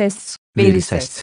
ses, veri ses.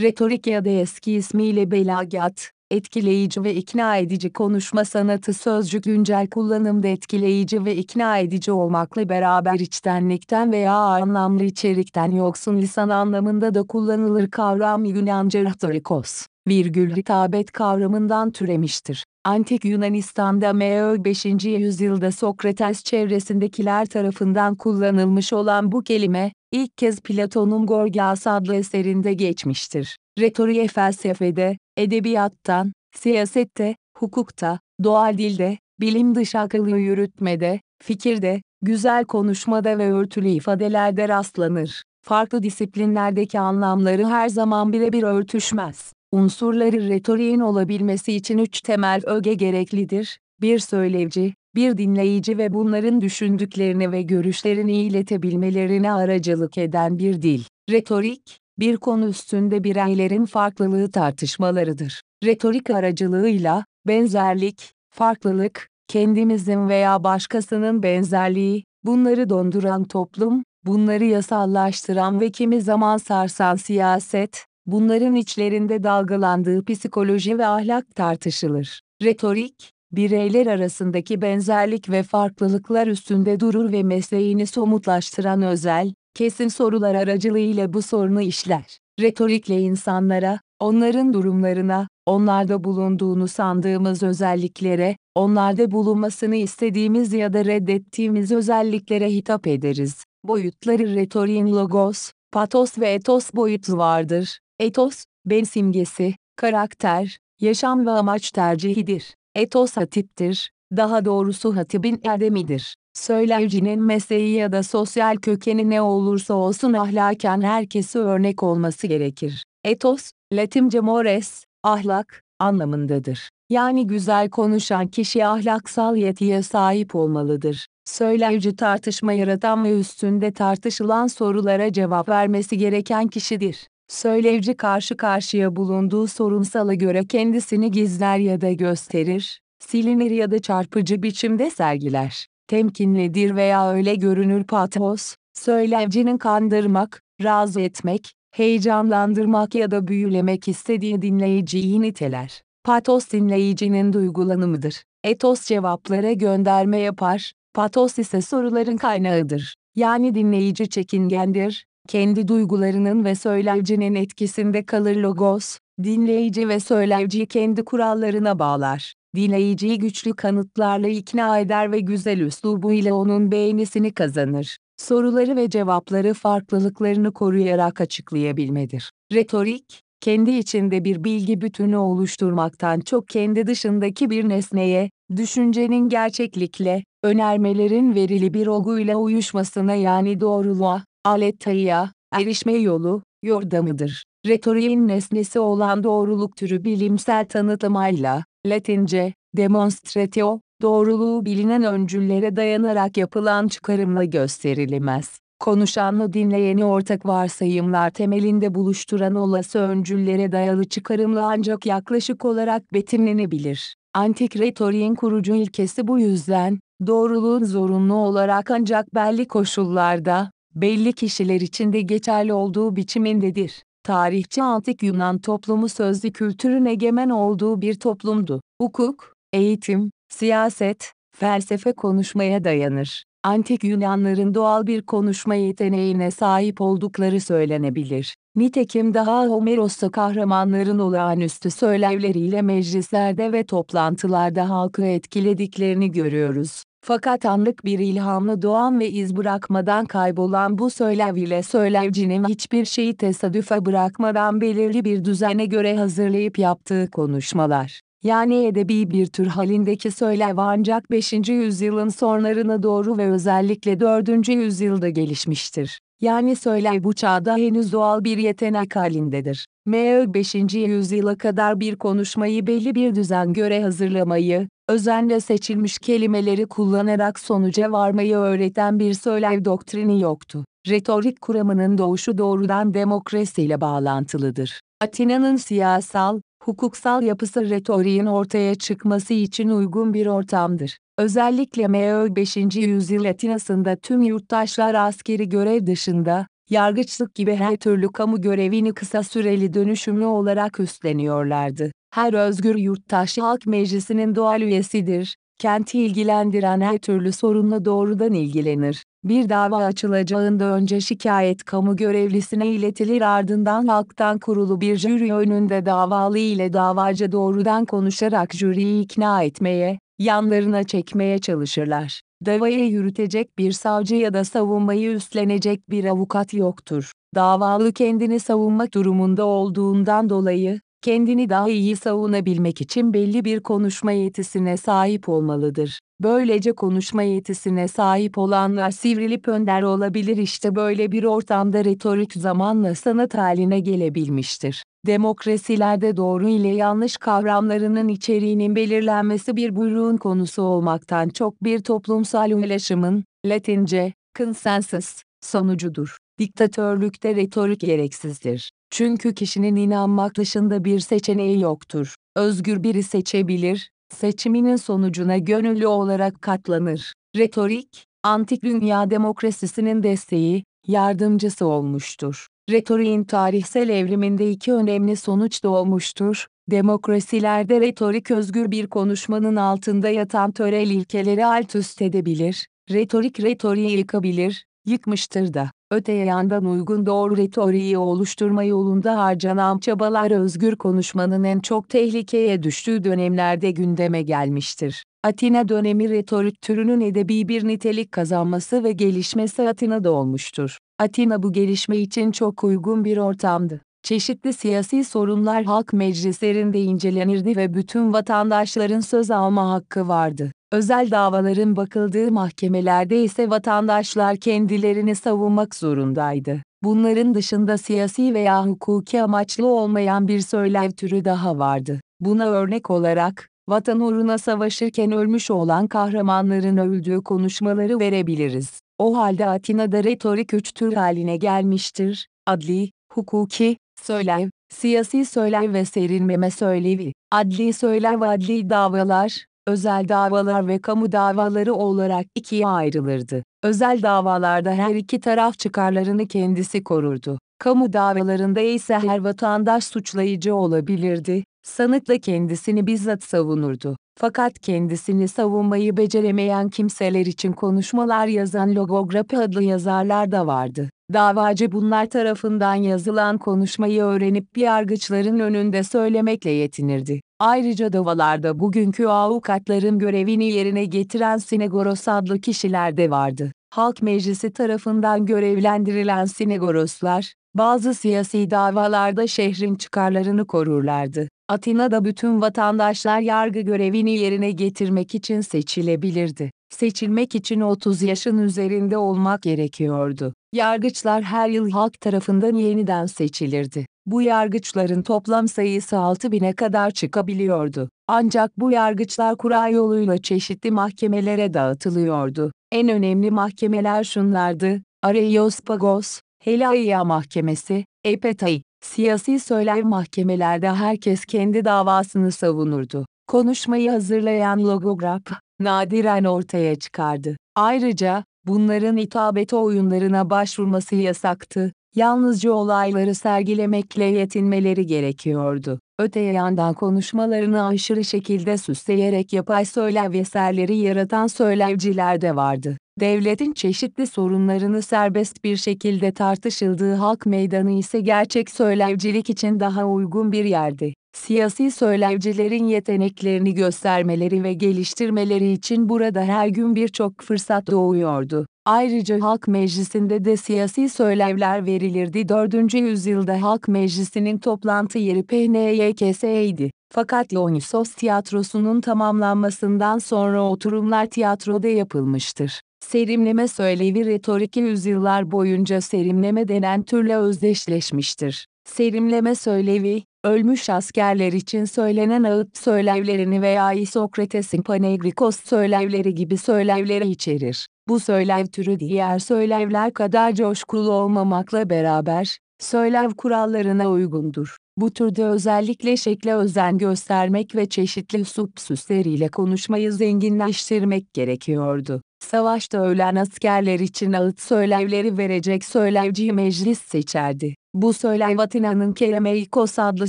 Retorik ya da eski ismiyle belagat, etkileyici ve ikna edici konuşma sanatı sözcük güncel kullanımda etkileyici ve ikna edici olmakla beraber içtenlikten veya anlamlı içerikten yoksun lisan anlamında da kullanılır kavram Yunanca rhetorikos, virgül hitabet kavramından türemiştir. Antik Yunanistan'da M.Ö. 5. yüzyılda Sokrates çevresindekiler tarafından kullanılmış olan bu kelime, ilk kez Platon'un Gorgias adlı eserinde geçmiştir. Retoriğe felsefede, edebiyattan, siyasette, hukukta, doğal dilde, bilim dışı akıllı yürütmede, fikirde, güzel konuşmada ve örtülü ifadelerde rastlanır. Farklı disiplinlerdeki anlamları her zaman birebir örtüşmez. Unsurları retoriğin olabilmesi için üç temel öge gereklidir. Bir söylevci, bir dinleyici ve bunların düşündüklerini ve görüşlerini iletebilmelerine aracılık eden bir dil. Retorik, bir konu üstünde bireylerin farklılığı tartışmalarıdır. Retorik aracılığıyla, benzerlik, farklılık, kendimizin veya başkasının benzerliği, bunları donduran toplum, bunları yasallaştıran ve kimi zaman sarsan siyaset, bunların içlerinde dalgalandığı psikoloji ve ahlak tartışılır. Retorik, bireyler arasındaki benzerlik ve farklılıklar üstünde durur ve mesleğini somutlaştıran özel, kesin sorular aracılığıyla bu sorunu işler. Retorikle insanlara, onların durumlarına, onlarda bulunduğunu sandığımız özelliklere, onlarda bulunmasını istediğimiz ya da reddettiğimiz özelliklere hitap ederiz. Boyutları retoriğin logos, patos ve etos boyutu vardır. Etos, ben simgesi, karakter, yaşam ve amaç tercihidir. Etos hatiptir, daha doğrusu hatibin erdemidir. Söylevcinin mesleği ya da sosyal kökeni ne olursa olsun ahlaken herkese örnek olması gerekir. Etos, Latince mores, ahlak, anlamındadır. Yani güzel konuşan kişi ahlaksal yetiye sahip olmalıdır. Söylevci tartışma yaratan ve üstünde tartışılan sorulara cevap vermesi gereken kişidir. Söylevci karşı karşıya bulunduğu sorunsala göre kendisini gizler ya da gösterir, silinir ya da çarpıcı biçimde sergiler. Temkinlidir veya öyle görünür patos, söylevcinin kandırmak, razı etmek, heyecanlandırmak ya da büyülemek istediği dinleyiciyi niteler. Patos dinleyicinin duygulanımıdır. Etos cevaplara gönderme yapar, patos ise soruların kaynağıdır. Yani dinleyici çekingendir, kendi duygularının ve söylevcinin etkisinde kalır logos, dinleyici ve söylevciyi kendi kurallarına bağlar. Dinleyiciyi güçlü kanıtlarla ikna eder ve güzel üslubuyla onun beğenisini kazanır. Soruları ve cevapları farklılıklarını koruyarak açıklayabilmedir. Retorik, kendi içinde bir bilgi bütünü oluşturmaktan çok kendi dışındaki bir nesneye, düşüncenin gerçeklikle, önermelerin verili bir olguyla uyuşmasına yani doğruluğa, alettayıya, erişme yolu, yordamıdır. Retoriğin nesnesi olan doğruluk türü bilimsel tanıtlamayla, Latince, demonstratio, doğruluğu bilinen öncüllere dayanarak yapılan çıkarımla gösterilemez. Konuşanla dinleyeni ortak varsayımlar temelinde buluşturan olası öncüllere dayalı çıkarımla ancak yaklaşık olarak betimlenebilir. Antik retoriğin kurucu ilkesi bu yüzden, doğruluğun zorunlu olarak ancak belli koşullarda, belli kişiler içinde geçerli olduğu biçimindedir. Tarihçi antik Yunan toplumu sözlü kültürün egemen olduğu bir toplumdu. Hukuk, eğitim, siyaset, felsefe konuşmaya dayanır. Antik Yunanların doğal bir konuşma yeteneğine sahip oldukları söylenebilir. Nitekim daha Homeros'ta kahramanların olağanüstü söylevleriyle meclislerde ve toplantılarda halkı etkilediklerini görüyoruz. Fakat anlık bir ilhamla doğan ve iz bırakmadan kaybolan bu söylev ile söylevcinin hiçbir şeyi tesadüfe bırakmadan belirli bir düzene göre hazırlayıp yaptığı konuşmalar. Yani edebi bir tür halindeki söylev ancak 5. yüzyılın sonlarına doğru ve özellikle 4. yüzyılda gelişmiştir. Yani söylev bu çağda henüz doğal bir yetenek halindedir. M.Ö. 5. yüzyıla kadar bir konuşmayı belli bir düzen göre hazırlamayı, özenle seçilmiş kelimeleri kullanarak sonuca varmayı öğreten bir söylev doktrini yoktu. Retorik kuramının doğuşu doğrudan demokrasiyle bağlantılıdır. Atina'nın siyasal, hukuksal yapısı retoriğin ortaya çıkması için uygun bir ortamdır. Özellikle M.Ö. 5. yüzyıl Atina'sında tüm yurttaşlar askeri görev dışında, yargıçlık gibi her türlü kamu görevini kısa süreli dönüşümlü olarak üstleniyorlardı. Her özgür yurttaş halk meclisinin doğal üyesidir, kenti ilgilendiren her türlü sorunla doğrudan ilgilenir. Bir dava açılacağında önce şikayet kamu görevlisine iletilir ardından halktan kurulu bir jüri önünde davalı ile davacı doğrudan konuşarak jüriyi ikna etmeye, yanlarına çekmeye çalışırlar. Davayı yürütecek bir savcı ya da savunmayı üstlenecek bir avukat yoktur. Davalı kendini savunmak durumunda olduğundan dolayı, kendini daha iyi savunabilmek için belli bir konuşma yetisine sahip olmalıdır. Böylece konuşma yetisine sahip olanlar sivrilip önder olabilir işte böyle bir ortamda retorik zamanla sanat haline gelebilmiştir. Demokrasilerde doğru ile yanlış kavramlarının içeriğinin belirlenmesi bir buyruğun konusu olmaktan çok bir toplumsal ulaşımın, Latince, consensus, sonucudur. Diktatörlükte retorik gereksizdir. Çünkü kişinin inanmak dışında bir seçeneği yoktur. Özgür biri seçebilir, seçiminin sonucuna gönüllü olarak katlanır. Retorik, antik dünya demokrasisinin desteği, yardımcısı olmuştur. Retoriğin tarihsel evriminde iki önemli sonuç doğmuştur. Demokrasilerde retorik özgür bir konuşmanın altında yatan törel ilkeleri alt üst edebilir, retorik retoriği yıkabilir, yıkmıştır da. Öte yandan uygun doğru retoriği oluşturma yolunda harcanan çabalar özgür konuşmanın en çok tehlikeye düştüğü dönemlerde gündeme gelmiştir. Atina dönemi retorik türünün edebi bir nitelik kazanması ve gelişmesi Atina'da olmuştur. Atina bu gelişme için çok uygun bir ortamdı. Çeşitli siyasi sorunlar halk meclislerinde incelenirdi ve bütün vatandaşların söz alma hakkı vardı. Özel davaların bakıldığı mahkemelerde ise vatandaşlar kendilerini savunmak zorundaydı. Bunların dışında siyasi veya hukuki amaçlı olmayan bir söylev türü daha vardı. Buna örnek olarak, vatan uğruna savaşırken ölmüş olan kahramanların öldüğü konuşmaları verebiliriz. O halde Atina'da retorik üç tür haline gelmiştir. Adli, hukuki, söylev, siyasi söylev ve serinmeme söylevi. Adli söylev adli davalar, özel davalar ve kamu davaları olarak ikiye ayrılırdı. Özel davalarda her iki taraf çıkarlarını kendisi korurdu. Kamu davalarında ise her vatandaş suçlayıcı olabilirdi, sanık da kendisini bizzat savunurdu. Fakat kendisini savunmayı beceremeyen kimseler için konuşmalar yazan logografi adlı yazarlar da vardı. Davacı bunlar tarafından yazılan konuşmayı öğrenip bir yargıçların önünde söylemekle yetinirdi. Ayrıca davalarda bugünkü avukatların görevini yerine getiren Sinegoros adlı kişiler de vardı. Halk Meclisi tarafından görevlendirilen Sinegoroslar, bazı siyasi davalarda şehrin çıkarlarını korurlardı. Atina'da bütün vatandaşlar yargı görevini yerine getirmek için seçilebilirdi. Seçilmek için 30 yaşın üzerinde olmak gerekiyordu. Yargıçlar her yıl halk tarafından yeniden seçilirdi. Bu yargıçların toplam sayısı 6000'e kadar çıkabiliyordu. Ancak bu yargıçlar kura yoluyla çeşitli mahkemelere dağıtılıyordu. En önemli mahkemeler şunlardı: Areospagos, Helaia Mahkemesi, Epetai. Siyasi söylev mahkemelerde herkes kendi davasını savunurdu. Konuşmayı hazırlayan logograf, nadiren ortaya çıkardı. Ayrıca, bunların hitabeti oyunlarına başvurması yasaktı, yalnızca olayları sergilemekle yetinmeleri gerekiyordu. Öte yandan konuşmalarını aşırı şekilde süsleyerek yapay söylev eserleri yaratan söylevciler de vardı. Devletin çeşitli sorunlarını serbest bir şekilde tartışıldığı halk meydanı ise gerçek söylevcilik için daha uygun bir yerdi. Siyasi söylevcilerin yeteneklerini göstermeleri ve geliştirmeleri için burada her gün birçok fırsat doğuyordu. Ayrıca halk meclisinde de siyasi söylevler verilirdi. 4. yüzyılda halk meclisinin toplantı yeri PNYKS'ydi. Fakat Dionysos tiyatrosunun tamamlanmasından sonra oturumlar tiyatroda yapılmıştır. Serimleme söylevi retorik yüzyıllar boyunca serimleme denen türle özdeşleşmiştir. Serimleme söylevi, ölmüş askerler için söylenen ağıt söylevlerini veya İsokrates'in Panegrikos söylevleri gibi söylevleri içerir. Bu söylev türü diğer söylevler kadar coşkulu olmamakla beraber, söylev kurallarına uygundur. Bu türde özellikle şekle özen göstermek ve çeşitli subsüsleriyle konuşmayı zenginleştirmek gerekiyordu. Savaşta ölen askerler için ağıt söylevleri verecek söylevciyi meclis seçerdi. Bu söylev Atina'nın Keremeikos adlı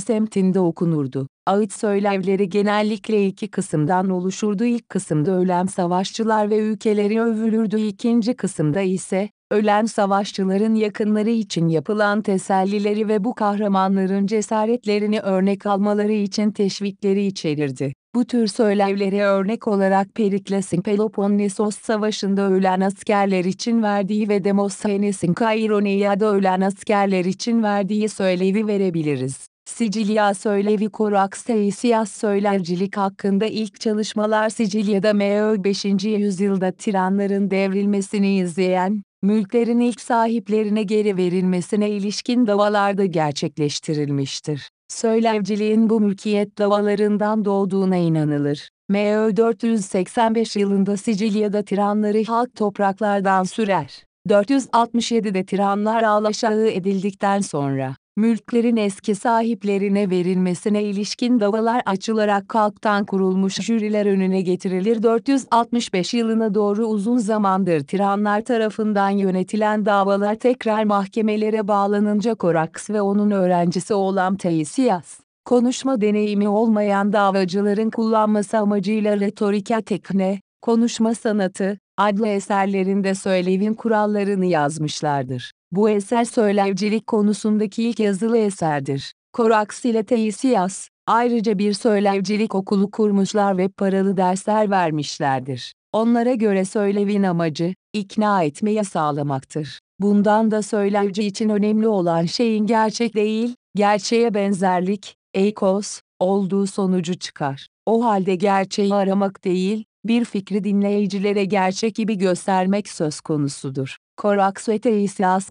semtinde okunurdu. Ağıt söylevleri genellikle iki kısımdan oluşurdu. İlk kısımda ölen savaşçılar ve ülkeleri övülürdü. İkinci kısımda ise, ölen savaşçıların yakınları için yapılan tesellileri ve bu kahramanların cesaretlerini örnek almaları için teşvikleri içerirdi. Bu tür söylevleri örnek olarak Perikles'in Peloponnesos Savaşı'nda ölen askerler için verdiği ve Demosthenes'in Kaironia'da ölen askerler için verdiği söylevi verebiliriz. Sicilya söylevi Korax Teisias söylercilik hakkında ilk çalışmalar Sicilya'da M.Ö. 5. yüzyılda tiranların devrilmesini izleyen, mülklerin ilk sahiplerine geri verilmesine ilişkin davalarda gerçekleştirilmiştir. Söylevciliğin bu mülkiyet davalarından doğduğuna inanılır. M.Ö. 485 yılında Sicilya'da tiranları halk topraklardan sürer. 467'de tiranlar alaşağı edildikten sonra, mülklerin eski sahiplerine verilmesine ilişkin davalar açılarak halktan kurulmuş jüriler önüne getirilir. 465 yılına doğru uzun zamandır tiranlar tarafından yönetilen davalar tekrar mahkemelere bağlanınca Koraks ve onun öğrencisi olan Teisias, konuşma deneyimi olmayan davacıların kullanması amacıyla retorika tekne, konuşma sanatı, adlı eserlerinde söylevin kurallarını yazmışlardır. Bu eser söylevcilik konusundaki ilk yazılı eserdir. Koraks ile Teisias, ayrıca bir söylevcilik okulu kurmuşlar ve paralı dersler vermişlerdir. Onlara göre söylevin amacı, ikna etmeyi sağlamaktır. Bundan da söylevci için önemli olan şeyin gerçek değil, gerçeğe benzerlik, eikos, olduğu sonucu çıkar. O halde gerçeği aramak değil, bir fikri dinleyicilere gerçek gibi göstermek söz konusudur. Koraks ve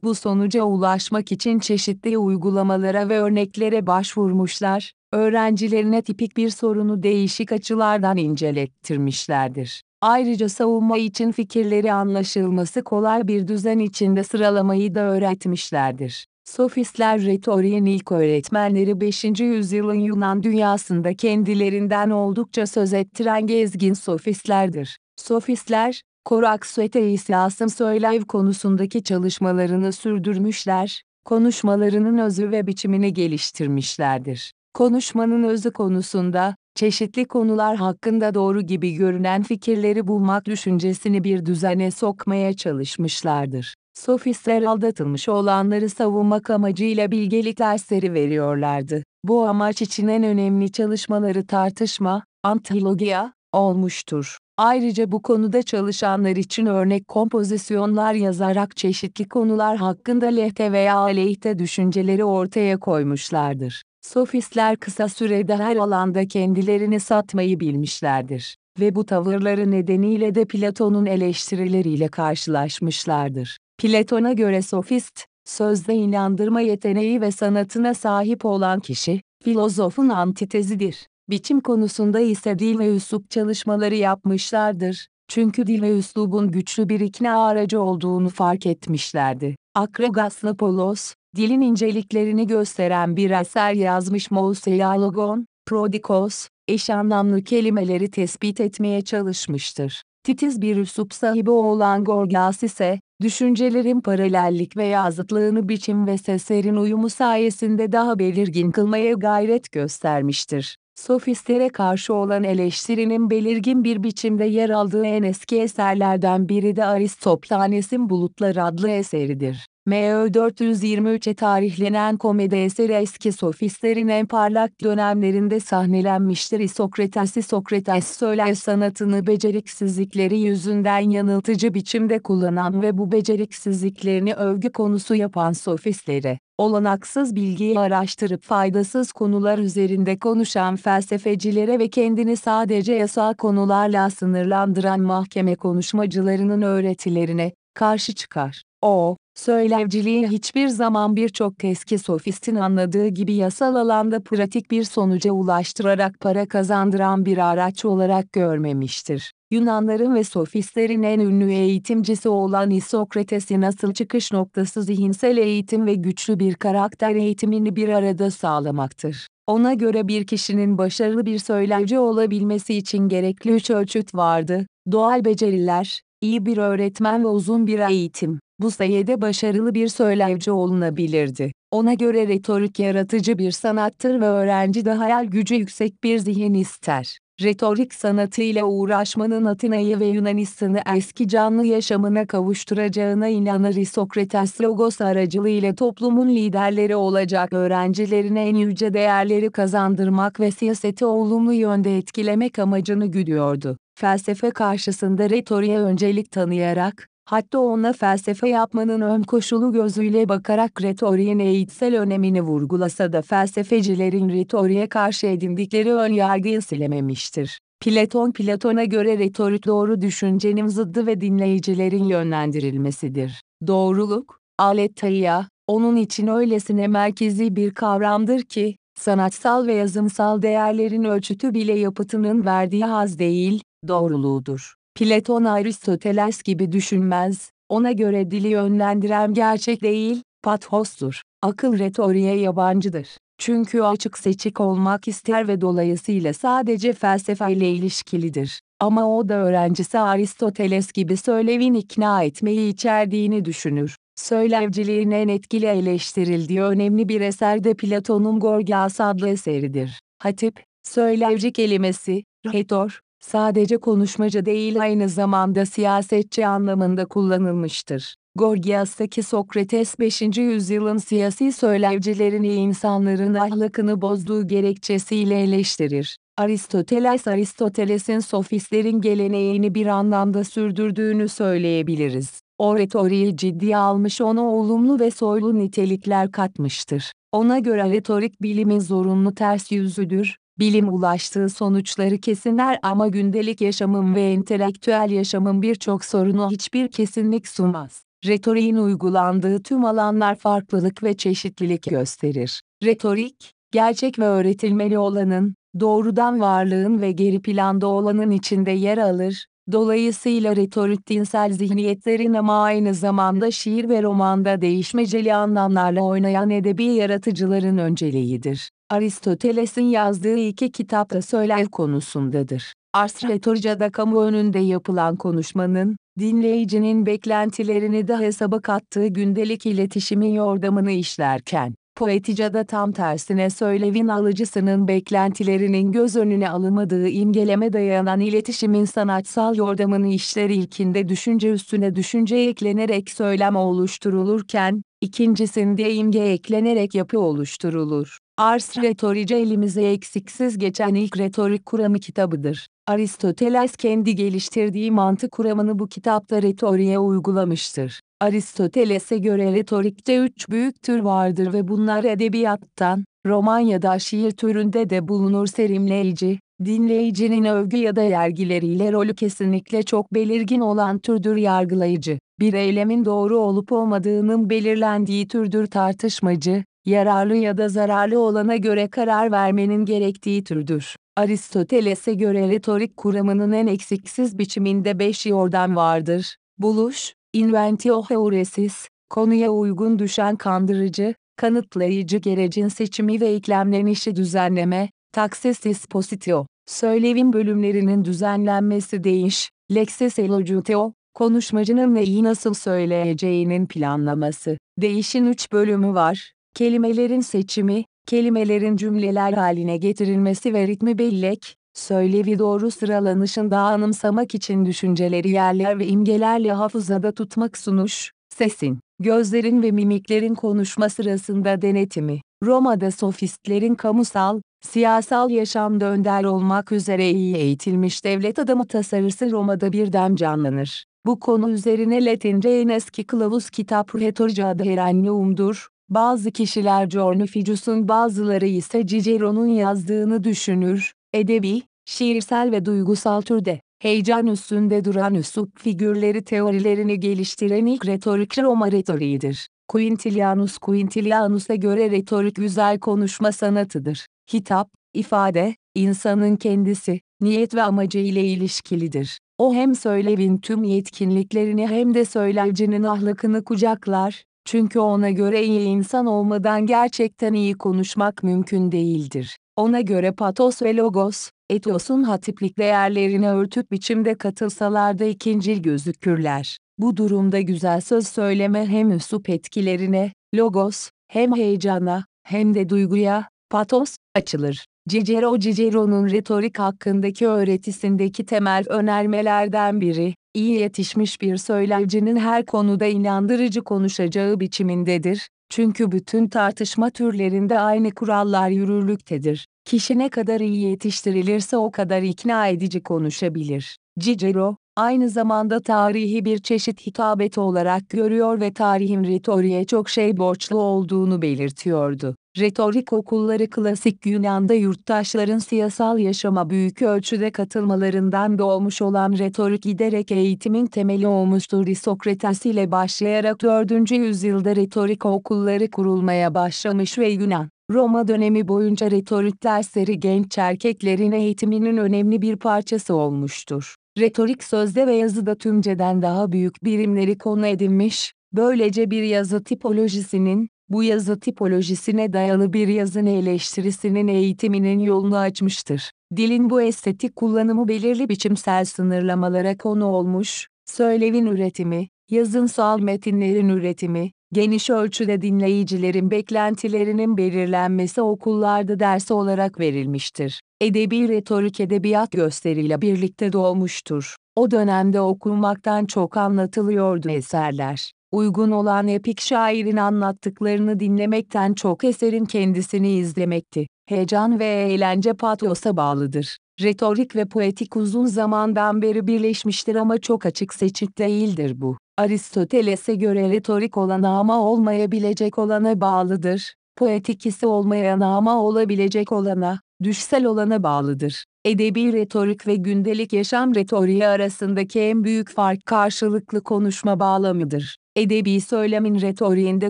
bu sonuca ulaşmak için çeşitli uygulamalara ve örneklere başvurmuşlar, öğrencilerine tipik bir sorunu değişik açılardan incelettirmişlerdir. Ayrıca savunma için fikirleri anlaşılması kolay bir düzen içinde sıralamayı da öğretmişlerdir. Sofistler retoriğin ilk öğretmenleri 5. yüzyılın Yunan dünyasında kendilerinden oldukça söz ettiren gezgin sofistlerdir. Sofistler, Koraks ve Teisias'ın söylev konusundaki çalışmalarını sürdürmüşler, konuşmalarının özü ve biçimini geliştirmişlerdir. Konuşmanın özü konusunda, çeşitli konular hakkında doğru gibi görünen fikirleri bulmak düşüncesini bir düzene sokmaya çalışmışlardır. Sofistler aldatılmış olanları savunmak amacıyla bilgelik dersleri veriyorlardı. Bu amaç için en önemli çalışmaları tartışma, antilogia, olmuştur. Ayrıca bu konuda çalışanlar için örnek kompozisyonlar yazarak çeşitli konular hakkında lehte veya aleyhte düşünceleri ortaya koymuşlardır. Sofistler kısa sürede her alanda kendilerini satmayı bilmişlerdir ve bu tavırları nedeniyle de Platon'un eleştirileriyle karşılaşmışlardır. Platon'a göre sofist, sözde inandırma yeteneği ve sanatına sahip olan kişi, filozofun antitezidir. Biçim konusunda ise dil ve üslup çalışmaları yapmışlardır. Çünkü dil ve üslubun güçlü bir ikna aracı olduğunu fark etmişlerdi. Akregas Napolos, dilin inceliklerini gösteren bir eser yazmış Mouseialogon, Prodikos, eş anlamlı kelimeleri tespit etmeye çalışmıştır. Titiz bir üslup sahibi olan Gorgias ise, düşüncelerin paralellik veya zıtlığını biçim ve seslerin uyumu sayesinde daha belirgin kılmaya gayret göstermiştir. Sofistlere karşı olan eleştirinin belirgin bir biçimde yer aldığı en eski eserlerden biri de Aristophanes'in Bulutlar adlı eseridir. M.Ö. 423'e tarihlenen komedi eseri eski sofistlerin en parlak dönemlerinde sahnelenmiştir. İsokrates Sokrates söyler sanatını beceriksizlikleri yüzünden yanıltıcı biçimde kullanan ve bu beceriksizliklerini övgü konusu yapan sofistleri, olanaksız bilgiyi araştırıp faydasız konular üzerinde konuşan felsefecilere ve kendini sadece yasal konularla sınırlandıran mahkeme konuşmacılarının öğretilerine karşı çıkar. O, Söylevciliği hiçbir zaman birçok eski sofistin anladığı gibi yasal alanda pratik bir sonuca ulaştırarak para kazandıran bir araç olarak görmemiştir. Yunanların ve sofistlerin en ünlü eğitimcisi olan İsokrates'in asıl çıkış noktası zihinsel eğitim ve güçlü bir karakter eğitimini bir arada sağlamaktır. Ona göre bir kişinin başarılı bir söylevci olabilmesi için gerekli üç ölçüt vardı. Doğal beceriler, iyi bir öğretmen ve uzun bir eğitim, bu sayede başarılı bir söylevci olunabilirdi. Ona göre retorik yaratıcı bir sanattır ve öğrenci de hayal gücü yüksek bir zihin ister. Retorik sanatıyla uğraşmanın Atina'yı ve Yunanistan'ı eski canlı yaşamına kavuşturacağına inanır Sokrates Logos aracılığıyla toplumun liderleri olacak öğrencilerine en yüce değerleri kazandırmak ve siyaseti olumlu yönde etkilemek amacını güdüyordu. Felsefe karşısında retoriğe öncelik tanıyarak, hatta ona felsefe yapmanın ön koşulu gözüyle bakarak retoriğin eğitsel önemini vurgulasa da felsefecilerin retoriğe karşı edindikleri ön yargıyı silememiştir. Platon Platon'a göre retorik doğru düşüncenin zıddı ve dinleyicilerin yönlendirilmesidir. Doğruluk, aletheia, onun için öylesine merkezi bir kavramdır ki, sanatsal ve yazımsal değerlerin ölçütü bile yapıtının verdiği haz değil, doğruluğudur. Platon Aristoteles gibi düşünmez, ona göre dili yönlendiren gerçek değil, pathostur. Akıl retoriğe yabancıdır. Çünkü açık seçik olmak ister ve dolayısıyla sadece felsefeyle ilişkilidir. Ama o da öğrencisi Aristoteles gibi söylevin ikna etmeyi içerdiğini düşünür. Söylevciliğin en etkili eleştirildiği önemli bir eser de Platon'un Gorgias adlı eseridir. Hatip, söylevci kelimesi, retor, sadece konuşmacı değil aynı zamanda siyasetçi anlamında kullanılmıştır. Gorgias'taki Sokrates 5. yüzyılın siyasi söylevcilerini insanların ahlakını bozduğu gerekçesiyle eleştirir. Aristoteles Aristoteles'in sofistlerin geleneğini bir anlamda sürdürdüğünü söyleyebiliriz. O retoriği ciddiye almış ona olumlu ve soylu nitelikler katmıştır. Ona göre retorik bilimin zorunlu ters yüzüdür, bilim ulaştığı sonuçları kesinler ama gündelik yaşamın ve entelektüel yaşamın birçok sorunu hiçbir kesinlik sunmaz. Retoriğin uygulandığı tüm alanlar farklılık ve çeşitlilik gösterir. Retorik, gerçek ve öğretilmeli olanın, doğrudan varlığın ve geri planda olanın içinde yer alır, Dolayısıyla retorik dinsel zihniyetlerin ama aynı zamanda şiir ve romanda değişmeceli anlamlarla oynayan edebi yaratıcıların önceliğidir. Aristoteles'in yazdığı iki kitap da söylev konusundadır. Ars Retorica'da kamu önünde yapılan konuşmanın, dinleyicinin beklentilerini de hesaba kattığı gündelik iletişimin yordamını işlerken, Poetica'da tam tersine söylevin alıcısının beklentilerinin göz önüne alınmadığı imgeleme dayanan iletişimin sanatsal yordamını işler ilkinde düşünce üstüne düşünce eklenerek söylem oluşturulurken, ikincisinde imge eklenerek yapı oluşturulur. Ars Retorica elimize eksiksiz geçen ilk retorik kuramı kitabıdır. Aristoteles kendi geliştirdiği mantık kuramını bu kitapta retoriğe uygulamıştır. Aristoteles'e göre retorikte üç büyük tür vardır ve bunlar edebiyattan, roman ya da şiir türünde de bulunur serimleyici, dinleyicinin övgü ya da yergileriyle rolü kesinlikle çok belirgin olan türdür yargılayıcı, bir eylemin doğru olup olmadığının belirlendiği türdür tartışmacı, yararlı ya da zararlı olana göre karar vermenin gerektiği türdür. Aristoteles'e göre retorik kuramının en eksiksiz biçiminde beş yordam vardır. Buluş, inventio heuresis, konuya uygun düşen kandırıcı, kanıtlayıcı gerecin seçimi ve eklemlenişi düzenleme, taksis dispositio, söylevin bölümlerinin düzenlenmesi değiş, lexis elogutio, konuşmacının neyi nasıl söyleyeceğinin planlaması. Değişin üç bölümü var, kelimelerin seçimi, kelimelerin cümleler haline getirilmesi ve ritmi bellek, söylevi doğru sıralanışında anımsamak için düşünceleri yerler ve imgelerle hafızada tutmak sunuş, sesin, gözlerin ve mimiklerin konuşma sırasında denetimi, Roma'da sofistlerin kamusal, siyasal yaşamda önder olmak üzere iyi eğitilmiş devlet adamı tasarısı Roma'da birden canlanır. Bu konu üzerine Latince en eski kılavuz kitap Rhetorica ad Herennium'dur. Bazı kişiler Giornificus'un bazıları ise Cicero'nun yazdığını düşünür. Edebi, şiirsel ve duygusal türde, heyecan üstünde duran üslup figürleri teorilerini geliştiren ilk retorik Roma retoriğidir. Quintilianus Quintilianus'a göre retorik güzel konuşma sanatıdır. Hitap, ifade, insanın kendisi, niyet ve amacı ile ilişkilidir. O hem söylevin tüm yetkinliklerini hem de söylevcinin ahlakını kucaklar, Çünkü ona göre iyi insan olmadan gerçekten iyi konuşmak mümkün değildir. Ona göre patos ve logos, etosun hatiplik değerlerini örtüp biçimde katılsalar da ikincil gözükürler. Bu durumda güzel söz söyleme hem üslup etkilerine, logos, hem heyecana, hem de duyguya, patos, açılır. Cicero Cicero'nun retorik hakkındaki öğretisindeki temel önermelerden biri, iyi yetişmiş bir söylemcinin her konuda inandırıcı konuşacağı biçimindedir. Çünkü bütün tartışma türlerinde aynı kurallar yürürlüktedir. Kişi ne kadar iyi yetiştirilirse o kadar ikna edici konuşabilir. Cicero, aynı zamanda tarihi bir çeşit hitabet olarak görüyor ve tarihin retoriğe çok şey borçlu olduğunu belirtiyordu. Retorik okulları klasik Yunan'da yurttaşların siyasal yaşama büyük ölçüde katılmalarından doğmuş olan retorik giderek eğitimin temeli olmuştur. Sokrates ile başlayarak 4. yüzyılda retorik okulları kurulmaya başlamış ve Yunan, Roma dönemi boyunca retorik dersleri genç erkeklerin eğitiminin önemli bir parçası olmuştur. Retorik sözde ve yazıda tümceden daha büyük birimleri konu edinmiş, böylece bir yazı tipolojisinin, bu yazı tipolojisine dayalı bir yazın eleştirisinin eğitiminin yolunu açmıştır. Dilin bu estetik kullanımı belirli biçimsel sınırlamalara konu olmuş, söylevin üretimi, yazınsal metinlerin üretimi, geniş ölçüde dinleyicilerin beklentilerinin belirlenmesi okullarda ders olarak verilmiştir. Edebi retorik edebiyat gösteriyle birlikte doğmuştur. O dönemde okunmaktan çok anlatılıyordu eserler. Uygun olan epik şairin anlattıklarını dinlemekten çok eserin kendisini izlemekti. Heyecan ve eğlence patosa bağlıdır. Retorik ve poetik uzun zamandan beri birleşmiştir ama çok açık seçik değildir bu. Aristoteles'e göre retorik olana ama olmayabilecek olana bağlıdır. Poetik ise olmayan ama olabilecek olana, düşsel olana bağlıdır. Edebi retorik ve gündelik yaşam retoriği arasındaki en büyük fark karşılıklı konuşma bağlamıdır. Edebi söylemin retoriğinde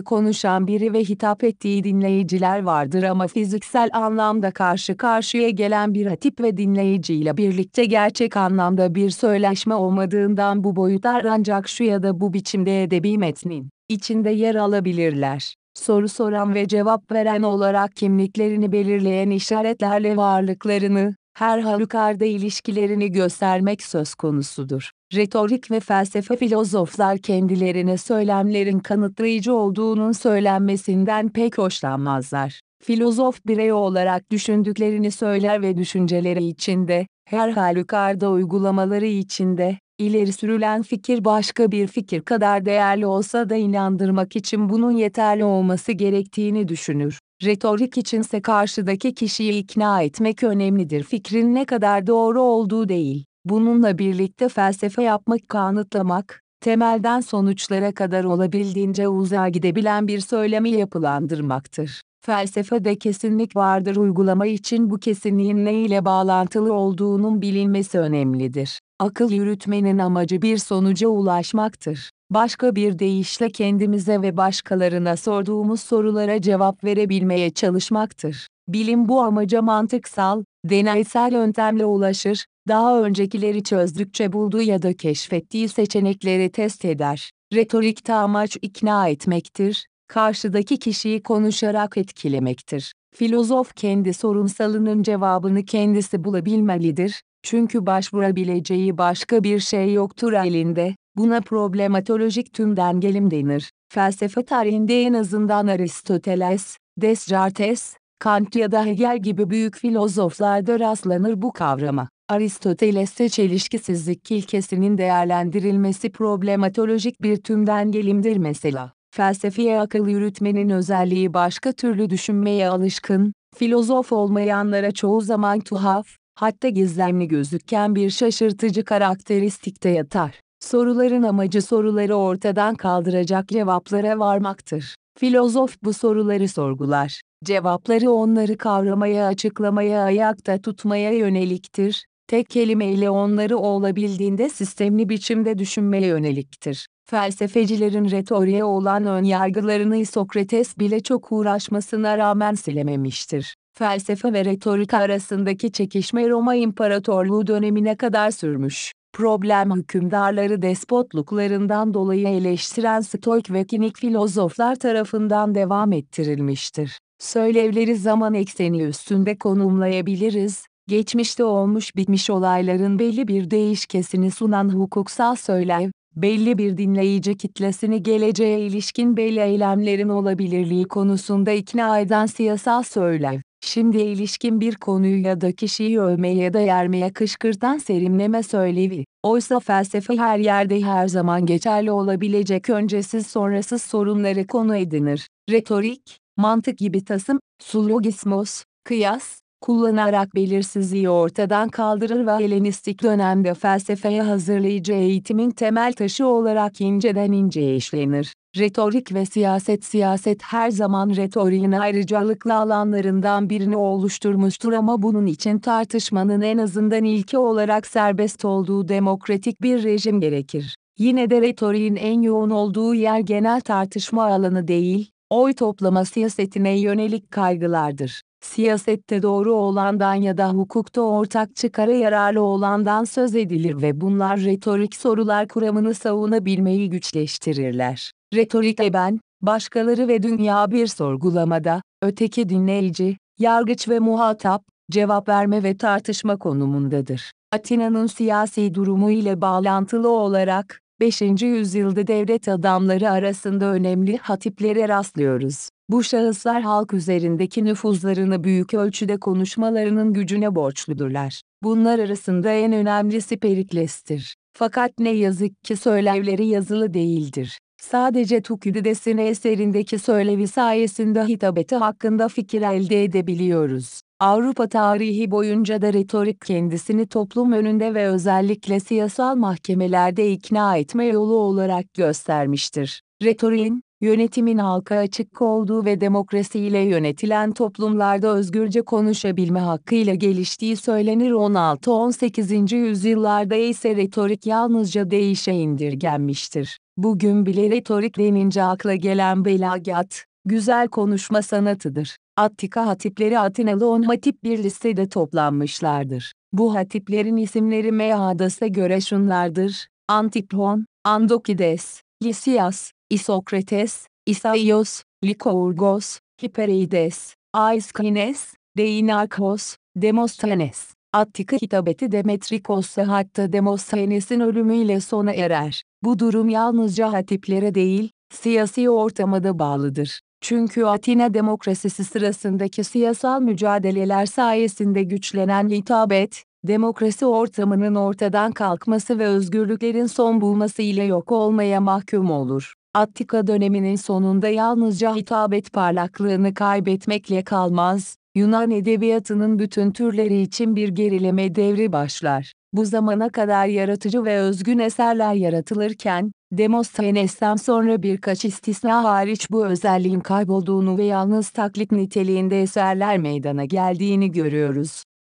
konuşan biri ve hitap ettiği dinleyiciler vardır ama fiziksel anlamda karşı karşıya gelen bir hatip ve dinleyiciyle birlikte gerçek anlamda bir söyleşme olmadığından bu boyutlar ancak şu ya da bu biçimde edebi metnin içinde yer alabilirler. Soru soran ve cevap veren olarak kimliklerini belirleyen işaretlerle varlıklarını, her halükarda ilişkilerini göstermek söz konusudur. Retorik ve felsefe filozoflar kendilerine söylemlerin kanıtlayıcı olduğunun söylenmesinden pek hoşlanmazlar. Filozof birey olarak düşündüklerini söyler ve düşünceleri içinde, her halükarda uygulamaları içinde, ileri sürülen fikir başka bir fikir kadar değerli olsa da inandırmak için bunun yeterli olması gerektiğini düşünür. Retorik içinse karşıdaki kişiyi ikna etmek önemlidir. Fikrin ne kadar doğru olduğu değil. Bununla birlikte felsefe yapmak, kanıtlamak, temelden sonuçlara kadar olabildiğince uzağa gidebilen bir söylemi yapılandırmaktır. Felsefede kesinlik vardır uygulama için bu kesinliğin ne ile bağlantılı olduğunun bilinmesi önemlidir. Akıl yürütmenin amacı bir sonuca ulaşmaktır. Başka bir deyişle kendimize ve başkalarına sorduğumuz sorulara cevap verebilmeye çalışmaktır. Bilim bu amaca mantıksal, deneysel yöntemle ulaşır, daha öncekileri çözdükçe bulduğu ya da keşfettiği seçenekleri test eder. Retorikte amaç ikna etmektir, karşıdaki kişiyi konuşarak etkilemektir. Filozof kendi sorunsalının cevabını kendisi bulabilmelidir, çünkü başvurabileceği başka bir şey yoktur elinde, buna problematolojik tümden gelim denir. Felsefe tarihinde en azından Aristoteles, Descartes, Kant ya da Hegel gibi büyük filozoflarda rastlanır bu kavrama. Aristoteles'te çelişkisizlik ilkesinin değerlendirilmesi problematolojik bir tümden gelimdir mesela. Felsefeye akıl yürütmenin özelliği başka türlü düşünmeye alışkın, filozof olmayanlara çoğu zaman tuhaf, hatta gizemli gözüken bir şaşırtıcı karakteristikte yatar. Soruların amacı soruları ortadan kaldıracak cevaplara varmaktır. Filozof bu soruları sorgular. Cevapları onları kavramaya, açıklamaya, ayakta tutmaya yöneliktir. Tek kelimeyle onları olabildiğinde sistemli biçimde düşünmeye yöneliktir. Felsefecilerin retoriğe olan ön yargılarını Sokrates bile çok uğraşmasına rağmen silememiştir. Felsefe ve retorik arasındaki çekişme Roma İmparatorluğu dönemine kadar sürmüş. Problem hükümdarları despotluklarından dolayı eleştiren stoik ve kinik filozoflar tarafından devam ettirilmiştir. Söylevleri zaman ekseni üstünde konumlayabiliriz, geçmişte olmuş bitmiş olayların belli bir değişkesini sunan hukuksal söylev, belli bir dinleyici kitlesini geleceğe ilişkin belli eylemlerin olabilirliği konusunda ikna eden siyasal söylev. Şimdi ilişkin bir konuyu ya da kişiyi övmeye ya da yermeye kışkırtan serimleme söylevi. Oysa felsefe her yerde her zaman geçerli olabilecek öncesiz sonrasız sorunları konu edinir. Retorik, mantık gibi tasım, sullogismos, kıyas, kullanarak belirsizliği ortadan kaldırır ve Helenistik dönemde felsefeye hazırlayıcı eğitimin temel taşı olarak inceden inceye işlenir. Retorik ve siyaset Siyaset her zaman retoriğin ayrıcalıklı alanlarından birini oluşturmuştur ama bunun için tartışmanın en azından ilki olarak serbest olduğu demokratik bir rejim gerekir. Yine de retoriğin en yoğun olduğu yer genel tartışma alanı değil, oy toplama siyasetine yönelik kaygılardır. Siyasette doğru olandan ya da hukukta ortak çıkara yararlı olandan söz edilir ve bunlar retorik sorular kuramını savunabilmeyi güçleştirirler. Retorikte ben, başkaları ve dünya bir sorgulamada, öteki dinleyici, yargıç ve muhatap, cevap verme ve tartışma konumundadır. Atina'nın siyasi durumu ile bağlantılı olarak, 5. yüzyılda devlet adamları arasında önemli hatiplere rastlıyoruz. Bu şahıslar halk üzerindeki nüfuzlarını büyük ölçüde konuşmalarının gücüne borçludurlar. Bunlar arasında en önemlisi Perikles'tir. Fakat ne yazık ki söylevleri yazılı değildir. Sadece Tukidides'in eserindeki söylevi sayesinde hitabeti hakkında fikir elde edebiliyoruz. Avrupa tarihi boyunca da retorik kendisini toplum önünde ve özellikle siyasal mahkemelerde ikna etme yolu olarak göstermiştir. Retoriğin, yönetimin halka açık olduğu ve demokrasiyle yönetilen toplumlarda özgürce konuşabilme hakkıyla geliştiği söylenir 16-18. yüzyıllarda ise retorik yalnızca değişe indirgenmiştir. Bugün bile retorik denince akla gelen belagat, güzel konuşma sanatıdır. Attika hatipleri Atinalı on hatip bir listede toplanmışlardır. Bu hatiplerin isimleri Meyhadas'a göre şunlardır. Antipon, Andokides, Lisias, İsokrates, İsaios, Likourgos, Hipereides, Aiskines, Deinakos, Demosthenes. Attika hitabeti Demetrikos'a hatta Demosthenes'in ölümüyle sona erer. Bu durum yalnızca hatiplere değil, siyasi ortama da bağlıdır. Çünkü Atina demokrasisi sırasındaki siyasal mücadeleler sayesinde güçlenen hitabet, demokrasi ortamının ortadan kalkması ve özgürlüklerin son bulması ile yok olmaya mahkum olur. Attika döneminin sonunda yalnızca hitabet parlaklığını kaybetmekle kalmaz, Yunan edebiyatının bütün türleri için bir gerileme devri başlar. Bu zamana kadar yaratıcı ve özgün eserler yaratılırken, Demosthenes'ten sonra birkaç istisna hariç bu özelliğin kaybolduğunu ve yalnız taklit niteliğinde eserler meydana geldiğini görüyoruz.